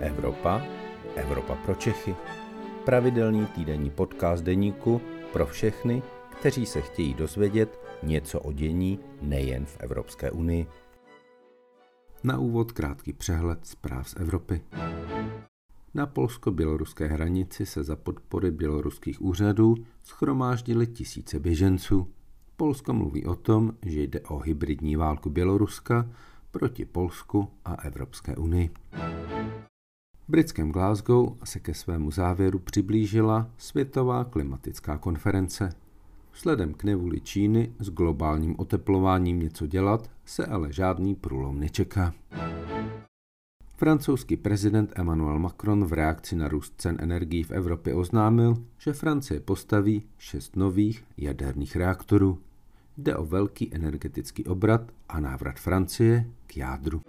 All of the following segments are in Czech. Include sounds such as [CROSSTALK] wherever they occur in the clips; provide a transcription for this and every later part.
Evropa, Evropa pro Čechy. Pravidelný týdenní podcast deníku pro všechny, kteří se chtějí dozvědět něco o dění nejen v Evropské unii. Na úvod krátký přehled zpráv z Evropy. Na polsko-běloruské hranici se za podpory běloruských úřadů schromáždili tisíce běženců. Polsko mluví o tom, že jde o hybridní válku Běloruska proti Polsku a Evropské unii. Britském Glasgow se ke svému závěru přiblížila Světová klimatická konference. Vzhledem k nevůli Číny s globálním oteplováním něco dělat se ale žádný průlom nečeká. Francouzský prezident Emmanuel Macron v reakci na růst cen energií v Evropě oznámil, že Francie postaví šest nových jaderných reaktorů. Jde o velký energetický obrat a návrat Francie k jádru.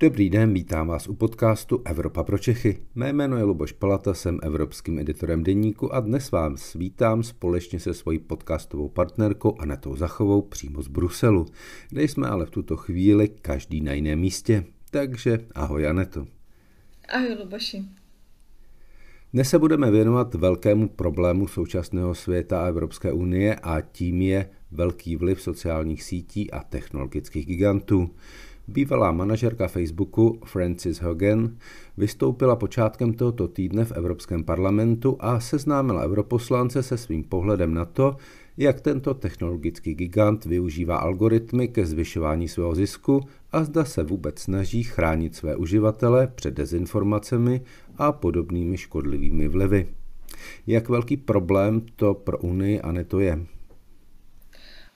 Dobrý den, vítám vás u podcastu Evropa pro Čechy. Mé jméno je Luboš Palata, jsem evropským editorem deníku a dnes vás vítám společně se svojí podcastovou partnerkou Anetou Zachovou přímo z Bruselu, kde jsme ale v tuto chvíli každý na jiném místě. Takže ahoj Aneto. Ahoj Luboši. Dnes se budeme věnovat velkému problému současného světa a Evropské unie a tím je velký vliv sociálních sítí a technologických gigantů. Bývalá manažerka Facebooku Frances Hogan vystoupila počátkem tohoto týdne v Evropském parlamentu a seznámila europoslance se svým pohledem na to, jak tento technologický gigant využívá algoritmy ke zvyšování svého zisku a zda se vůbec snaží chránit své uživatele před dezinformacemi a podobnými škodlivými vlivy. Jak velký problém to pro Unii a ne to je?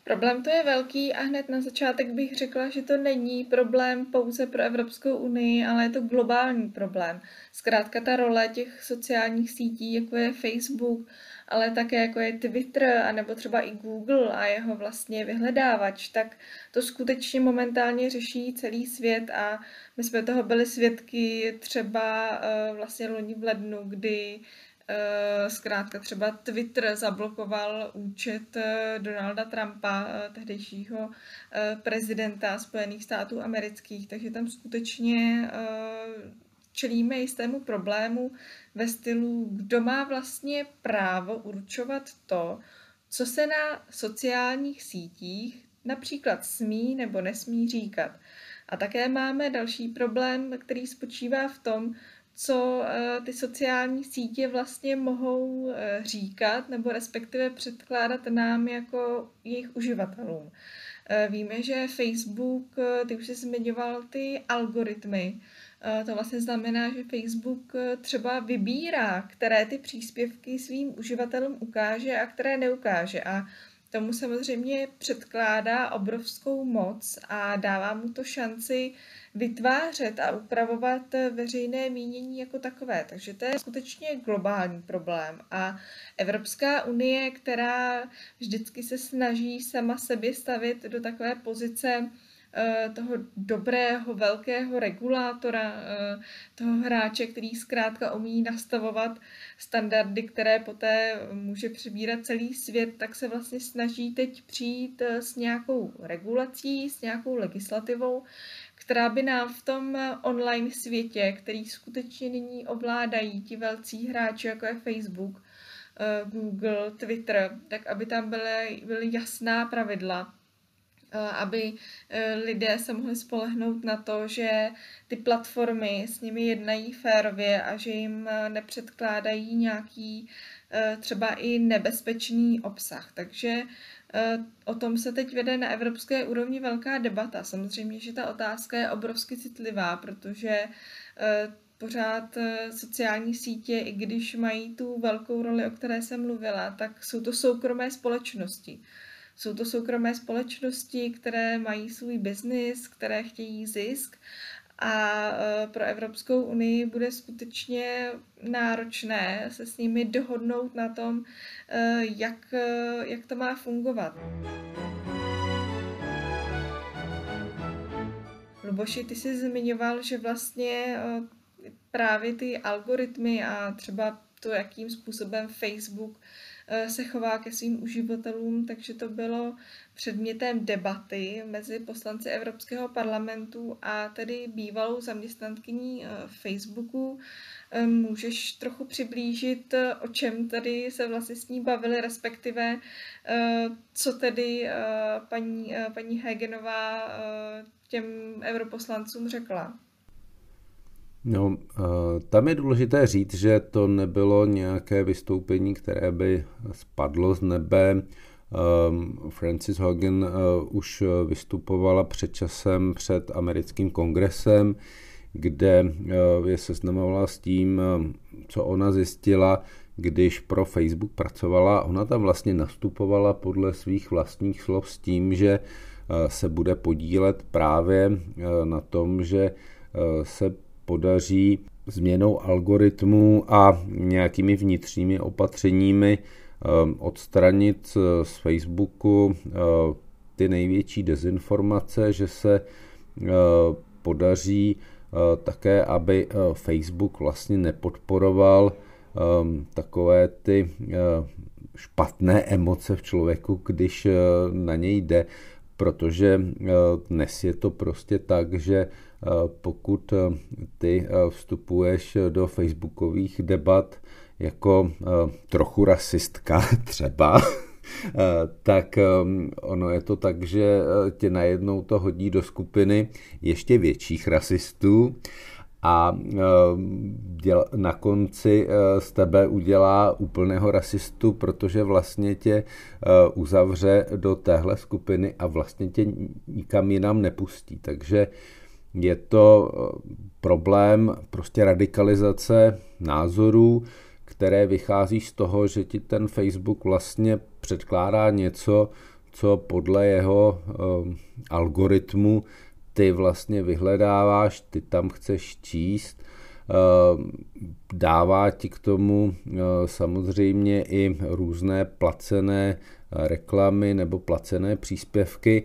Problém to je velký a hned na začátek bych řekla, že to není problém pouze pro Evropskou unii, ale je to globální problém. Zkrátka ta role těch sociálních sítí, jako je Facebook, ale také jako je Twitter, anebo třeba i Google a jeho vlastně vyhledávač, tak to skutečně momentálně řeší celý svět a my jsme toho byli svědky třeba uh, vlastně loni v lednu, kdy Eh, zkrátka třeba Twitter zablokoval účet eh, Donalda Trumpa, eh, tehdejšího prezidenta Spojených států amerických, takže tam skutečně čelíme jistému problému ve stylu, kdo má vlastně právo určovat to, co se na sociálních sítích například smí nebo nesmí říkat. A také máme další problém, který spočívá v tom, co eh, ty sociální sítě vlastně mohou eh, říkat nebo respektive předkládat nám jako jejich uživatelům. Eh, víme, že Facebook, ty už jsi zmiňoval ty algoritmy, to vlastně znamená, že Facebook třeba vybírá, které ty příspěvky svým uživatelům ukáže a které neukáže. A tomu samozřejmě předkládá obrovskou moc a dává mu to šanci vytvářet a upravovat veřejné mínění jako takové. Takže to je skutečně globální problém. A Evropská unie, která vždycky se snaží sama sebe stavit do takové pozice, eh, toho dobrého, velkého regulátora, eh, toho hráče, který zkrátka umí nastavovat standardy, které poté může přebírat celý svět, tak se vlastně snaží teď přijít eh, s nějakou regulací, s nějakou legislativou, která by nám v tom online světě, který skutečně nyní ovládají ti velcí hráči, jako je Facebook, eh, Google, Twitter, tak aby tam byly, byly jasná pravidla, eh, aby eh, lidé se mohli spolehnout na to, že ty platformy s nimi jednají férově a že jim nepředkládají nějaký třeba i nebezpečný obsah. Takže Eh, o tom se teď vede na evropské úrovni velká debata. Samozřejmě, že ta otázka je obrovsky citlivá, protože eh, pořád eh, sociální sítě, i když mají tu velkou roli, o které jsem mluvila, tak jsou to soukromé společnosti. Jsou to soukromé společnosti, které mají svůj biznis, které chtějí zisk a e, pro Evropskou unii bude skutečně náročné se s nimi dohodnout na tom, e, jak, e, jak to má fungovat. Luboši, ty jsi zmiňoval, že vlastně právě ty algoritmy a třeba to, jakým způsobem Facebook se chová ke svým uživatelům, takže to bylo předmětem debaty mezi poslanci Evropského parlamentu a tedy bývalou zaměstnankyní eh, Facebooku. Eh, můžeš trochu přiblížit, o čem tady se vlastně s ní bavili, respektive co tedy paní, paní Hegenová těm europoslancům řekla? No, tam je důležité říct, že to nebylo nějaké vystoupení, které by spadlo z nebe. Ehm, Francis Hogan eh, už vystupovala před časem před americkým kongresem, kde eh, je seznamovala s tím, eh, co ona zjistila, když pro Facebook pracovala. Ona tam vlastně nastupovala podle svých vlastních slov s tím, že se bude podílet právě na tom, že se podaří změnou algoritmu a nějakými vnitřními opatřeními ehm, odstranit z Facebooku ehm, ty největší dezinformace, že se podaří také, aby Facebook vlastně nepodporoval takové ty špatné emoce v člověku, když na něj jde, protože dnes je to prostě tak, že Eh, pokud eh, ty eh, vstupuješ do facebookových debat jako trochu rasistka [LAUGHS] třeba, tak ono je to tak, že tě najednou to hodí do skupiny ještě větších rasistů a na konci z tebe udělá úplného rasistu, protože vlastně tě uzavře do téhle skupiny a vlastně tě nikam jinam nepustí. Takže je to eh, problém prostě radikalizace názorů, které vychází z toho, že ti ten Facebook vlastně předkládá něco, co podle jeho uh, algoritmu ty vlastně vyhledáváš, ty tam chceš číst, uh, dává ti k tomu samozřejmě i různé placené reklamy nebo placené příspěvky,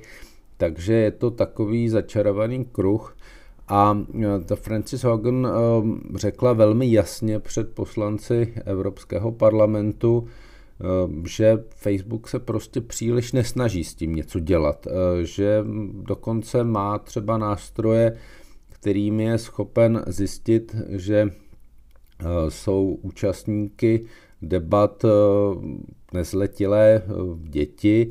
takže je to takový začarovaný kruh, a e, ta Francis Hogan e, řekla velmi jasně před poslanci Evropského parlamentu, e, že Facebook se prostě příliš nesnaží s tím něco dělat, že dokonce má třeba nástroje, kterým je schopen zjistit, že jsou účastníky debat nezletilé děti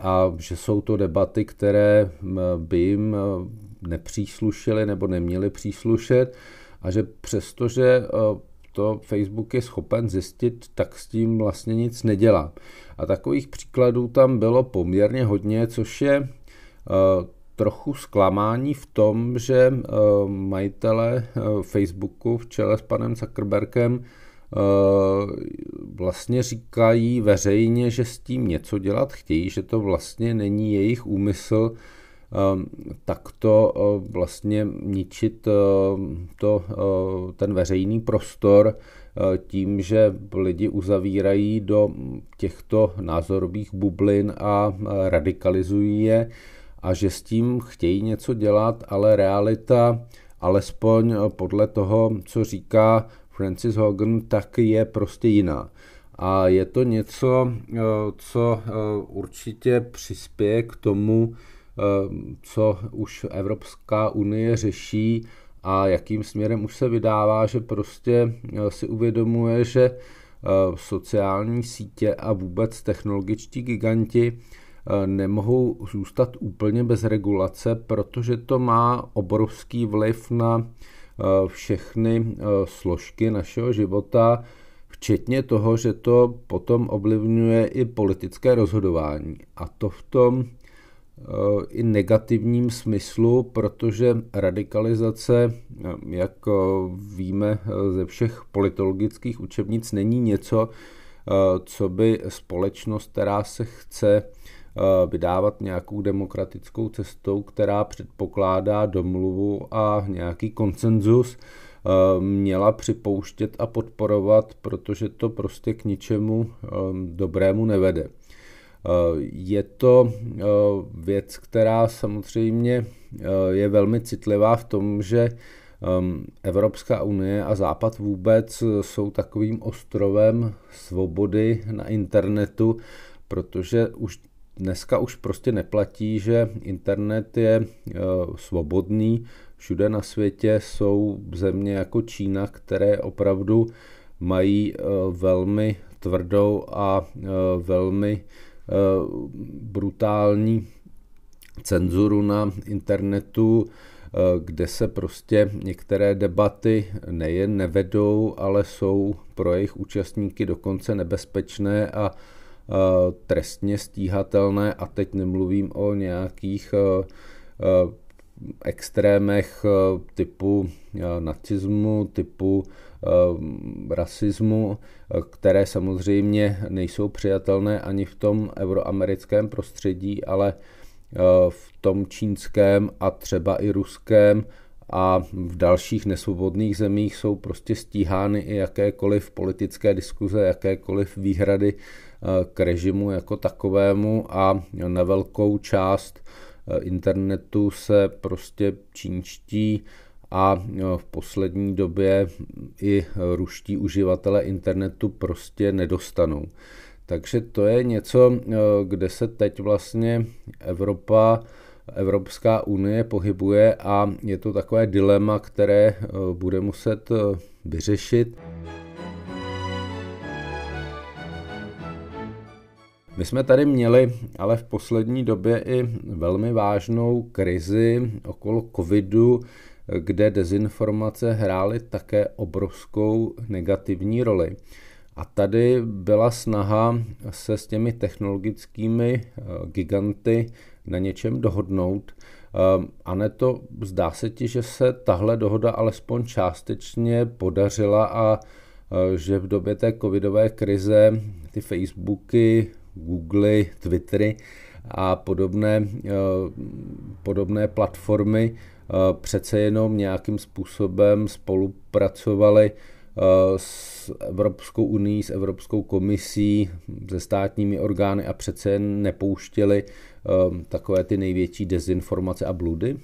a že jsou to debaty, které by jim nepříslušili nebo neměli příslušet a že přestože eh, to Facebook je schopen zjistit, tak s tím vlastně nic nedělá. A takových příkladů tam bylo poměrně hodně, což je eh, trochu zklamání v tom, že eh, majitele Facebooku v čele s panem Zuckerbergem vlastně říkají veřejně, že s tím něco dělat chtějí, že to vlastně není jejich úmysl Ehm, takto eh, vlastně ničit eh, to, eh, ten veřejný prostor tím, že lidi uzavírají do těchto názorových bublin a radikalizují je a že s tím chtějí něco dělat, ale realita, alespoň podle toho, co říká Francis Hogan, tak je prostě jiná. A je to něco, co určitě přispěje k tomu, Eh, co už Evropská unie řeší a jakým směrem už se vydává, že prostě eh, si uvědomuje, že eh, sociální sítě a vůbec technologičtí giganti nemohou zůstat úplně bez regulace, protože to má obrovský vliv na všechny složky našeho života, včetně toho, že to potom ovlivňuje i politické rozhodování. A to v tom i negativním smyslu, protože radikalizace, jak víme ze všech politologických učebnic, není něco, co by společnost, která se chce vydávat nějakou demokratickou cestou, která předpokládá domluvu a nějaký konsenzus, měla připouštět a podporovat, protože to prostě k ničemu dobrému nevede. Eh, je to eh, věc, která samozřejmě eh, je velmi citlivá v tom, že Evropská unie a Západ vůbec jsou takovým ostrovem svobody na internetu, protože už dneska už prostě neplatí, že internet je e, svobodný. Všude na světě jsou země jako Čína, které opravdu mají e, velmi tvrdou a e, velmi brutální cenzuru na internetu, kde se prostě některé debaty nejen nevedou, ale jsou pro jejich účastníky dokonce nebezpečné a trestně stíhatelné a teď nemluvím o nějakých extrémech typu nacismu, typu rasismu, které samozřejmě nejsou přijatelné ani v tom euroamerickém prostředí, ale v tom čínském a třeba i ruském a v dalších nesvobodných zemích jsou prostě stíhány i jakékoliv politické diskuze, jakékoliv výhrady Eh, k režimu jako takovému a na velkou část eh, internetu se prostě čínští a eh, v poslední době i ruští uživatelé internetu prostě nedostanou. Takže to je něco, kde se teď vlastně Evropa, Evropská unie pohybuje a je to takové dilema, které bude muset vyřešit. My jsme tady měli ale v poslední době i velmi vážnou krizi okolo covidu, kde dezinformace hrály také obrovskou negativní roli. A tady byla snaha se s těmi technologickými eh, giganty na něčem dohodnout. Eh, a ne to zdá se ti, že se tahle dohoda alespoň částečně podařila a eh, že v době té covidové krize ty Facebooky, Google, Twittery a podobné, eh, podobné platformy eh, přece jenom nějakým způsobem spolupracovaly eh, s Evropskou unii, s Evropskou komisí, se státními orgány a přece nepouštěli takové ty největší dezinformace a bludy?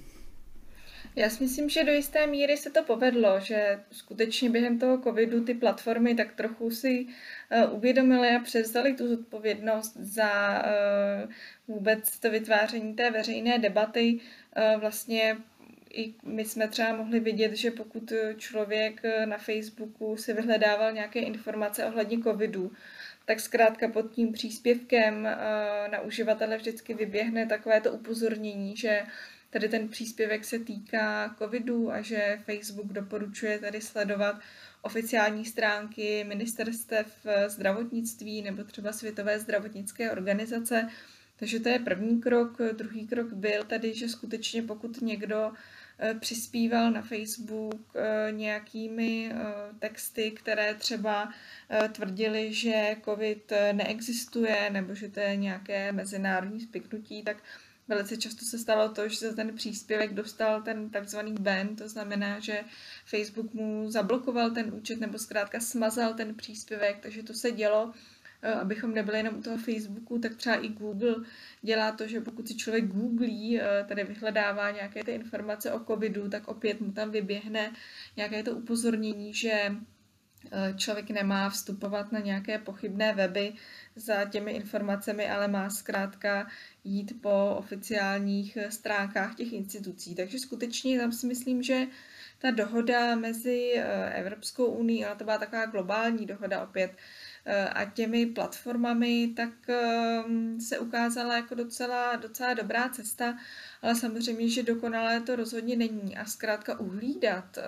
Já si myslím, že do jisté míry se to povedlo, že skutečně během toho covidu ty platformy tak trochu si uh, uvědomily a převzali tu zodpovědnost za uh, vůbec to vytváření té veřejné debaty. Uh, vlastně i my jsme třeba mohli vidět, že pokud člověk na Facebooku si vyhledával nějaké informace ohledně covidu, tak zkrátka pod tím příspěvkem na uživatele vždycky vyběhne takové to upozornění, že Tady ten příspěvek se týká covidu a že Facebook doporučuje tady sledovat oficiální stránky ministerstev zdravotnictví nebo třeba Světové zdravotnické organizace. Takže to je první krok. Druhý krok byl tady, že skutečně pokud někdo eh, přispíval na Facebook eh, nějakými eh, texty, které třeba tvrdili, že COVID neexistuje nebo že to je nějaké mezinárodní spiknutí, tak Velice často se stalo to, že za ten příspěvek dostal ten takzvaný ban, to znamená, že Facebook mu zablokoval ten účet nebo zkrátka smazal ten příspěvek, takže to se dělo, eh, abychom nebyli jenom u toho Facebooku, tak třeba i Google dělá to, že pokud si člověk googlí, eh, tady vyhledává nějaké ty informace o covidu, tak opět mu tam vyběhne nějaké to upozornění, že člověk nemá vstupovat na nějaké pochybné weby za těmi informacemi, ale má zkrátka jít po oficiálních stránkách těch institucí. Takže skutečně tam si myslím, že ta dohoda mezi eh, Evropskou unii, ona to byla taková globální dohoda opět, eh, a těmi platformami, tak se ukázala jako docela, docela dobrá cesta, ale samozřejmě, že dokonalé to rozhodně není a zkrátka uhlídat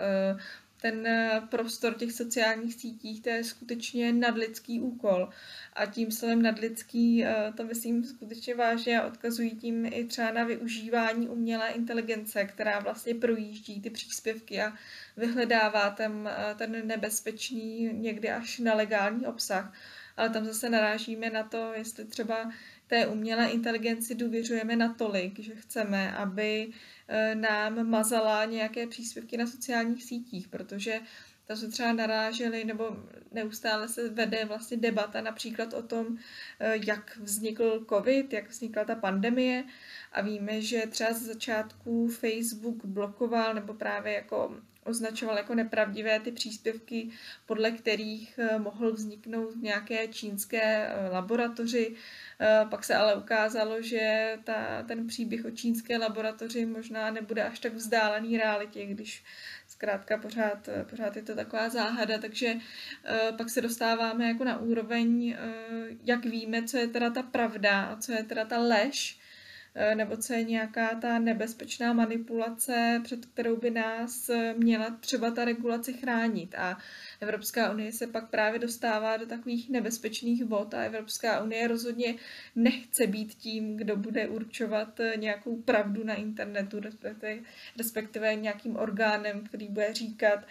ten eh, prostor těch sociálních sítích, to je skutečně nadlidský úkol. A tím slovem nadlidský eh, to myslím skutečně vážně a odkazují tím i třeba na využívání umělé inteligence, která vlastně projíždí ty příspěvky a vyhledává ten, eh, ten nebezpečný, někdy až nelegální obsah. Ale tam zase narážíme na to, jestli třeba té umělé inteligenci důvěřujeme natolik, že chceme, aby eh, nám mazala nějaké příspěvky na sociálních sítích, protože tam jsme třeba naráželi, nebo neustále se vede vlastně debata například o tom, eh, jak vznikl COVID, jak vznikla ta pandemie a víme, že třeba z začátku Facebook blokoval nebo právě jako označoval jako nepravdivé ty příspěvky, podle kterých eh, mohl vzniknout nějaké čínské laboratoři. Pak se ale ukázalo, že ta, ten příběh o čínské laboratoři možná nebude až tak vzdálený realitě, když zkrátka pořád, pořád je to taková záhada, takže pak se dostáváme jako na úroveň, jak víme, co je teda ta pravda a co je teda ta lež, Eh, nebo co je nějaká ta nebezpečná manipulace, před kterou by nás eh, měla třeba ta regulace chránit. A Evropská unie se pak právě dostává do takových nebezpečných vod a Evropská unie rozhodně nechce být tím, kdo bude určovat eh, nějakou pravdu na internetu, respektive nějakým orgánem, který bude říkat,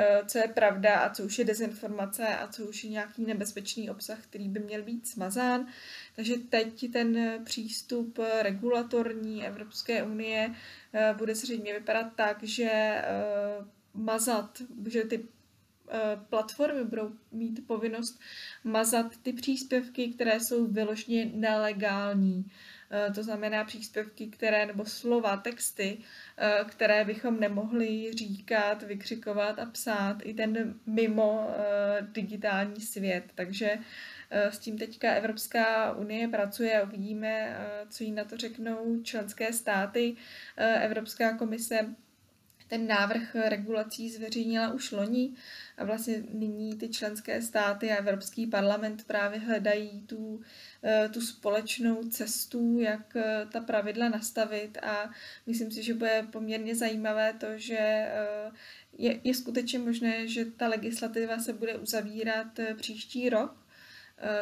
Eh, co je pravda a co už je dezinformace a co už je nějaký nebezpečný obsah, který by měl být smazán. Takže teď ten přístup regulatorní Evropské unie eh, bude zřejmě vypadat tak, že eh, mazat, že ty platformy budou mít povinnost mazat ty příspěvky, které jsou vyloženě nelegální. Eh, to znamená příspěvky, které, nebo slova, texty, eh, které bychom nemohli říkat, vykřikovat a psát, i ten mimo eh, digitální svět. Takže s tím teďka Evropská unie pracuje a uvidíme, co jí na to řeknou členské státy. Evropská komise ten návrh regulací zveřejnila už loni a vlastně nyní ty členské státy a Evropský parlament právě hledají tu, eh, tu společnou cestu, jak eh, ta pravidla nastavit a myslím si, že bude poměrně zajímavé to, že eh, je, je skutečně možné, že ta legislativa se bude uzavírat příští rok, Eh,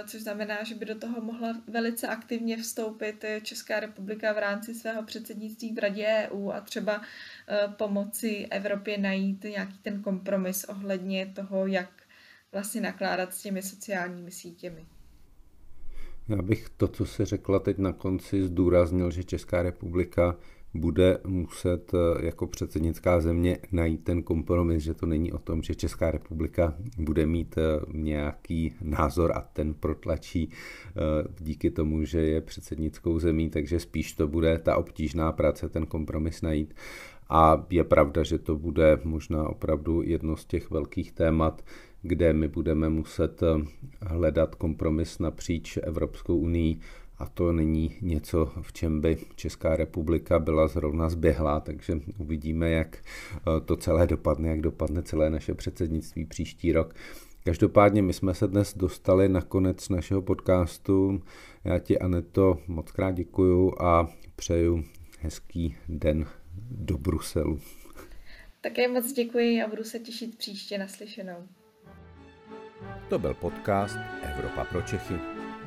což znamená, že by do toho mohla velice aktivně vstoupit Česká republika v rámci svého předsednictví v Radě EU a třeba eh, pomoci Evropě najít nějaký ten kompromis ohledně toho, jak vlastně nakládat s těmi sociálními sítěmi. Já bych to, co se řekla teď na konci, zdůraznil, že Česká republika bude muset eh, jako předsednická země najít ten kompromis, že to není o tom, že Česká republika bude mít eh, nějaký názor a ten protlačí eh, díky tomu, že je předsednickou zemí, takže spíš to bude ta obtížná práce ten kompromis najít. A je pravda, že to bude možná opravdu jedno z těch velkých témat, kde my budeme muset hledat kompromis napříč Evropskou unii a to není něco, v čem by Česká republika byla zrovna zběhlá, takže uvidíme, jak eh, to celé dopadne, jak dopadne celé naše předsednictví příští rok. Každopádně my jsme se dnes dostali na konec našeho podcastu. Já ti, Aneto, moc krát děkuju a přeju hezký den do Bruselu. Také moc děkuji a budu se těšit příště naslyšenou. To byl podcast Evropa pro Čechy.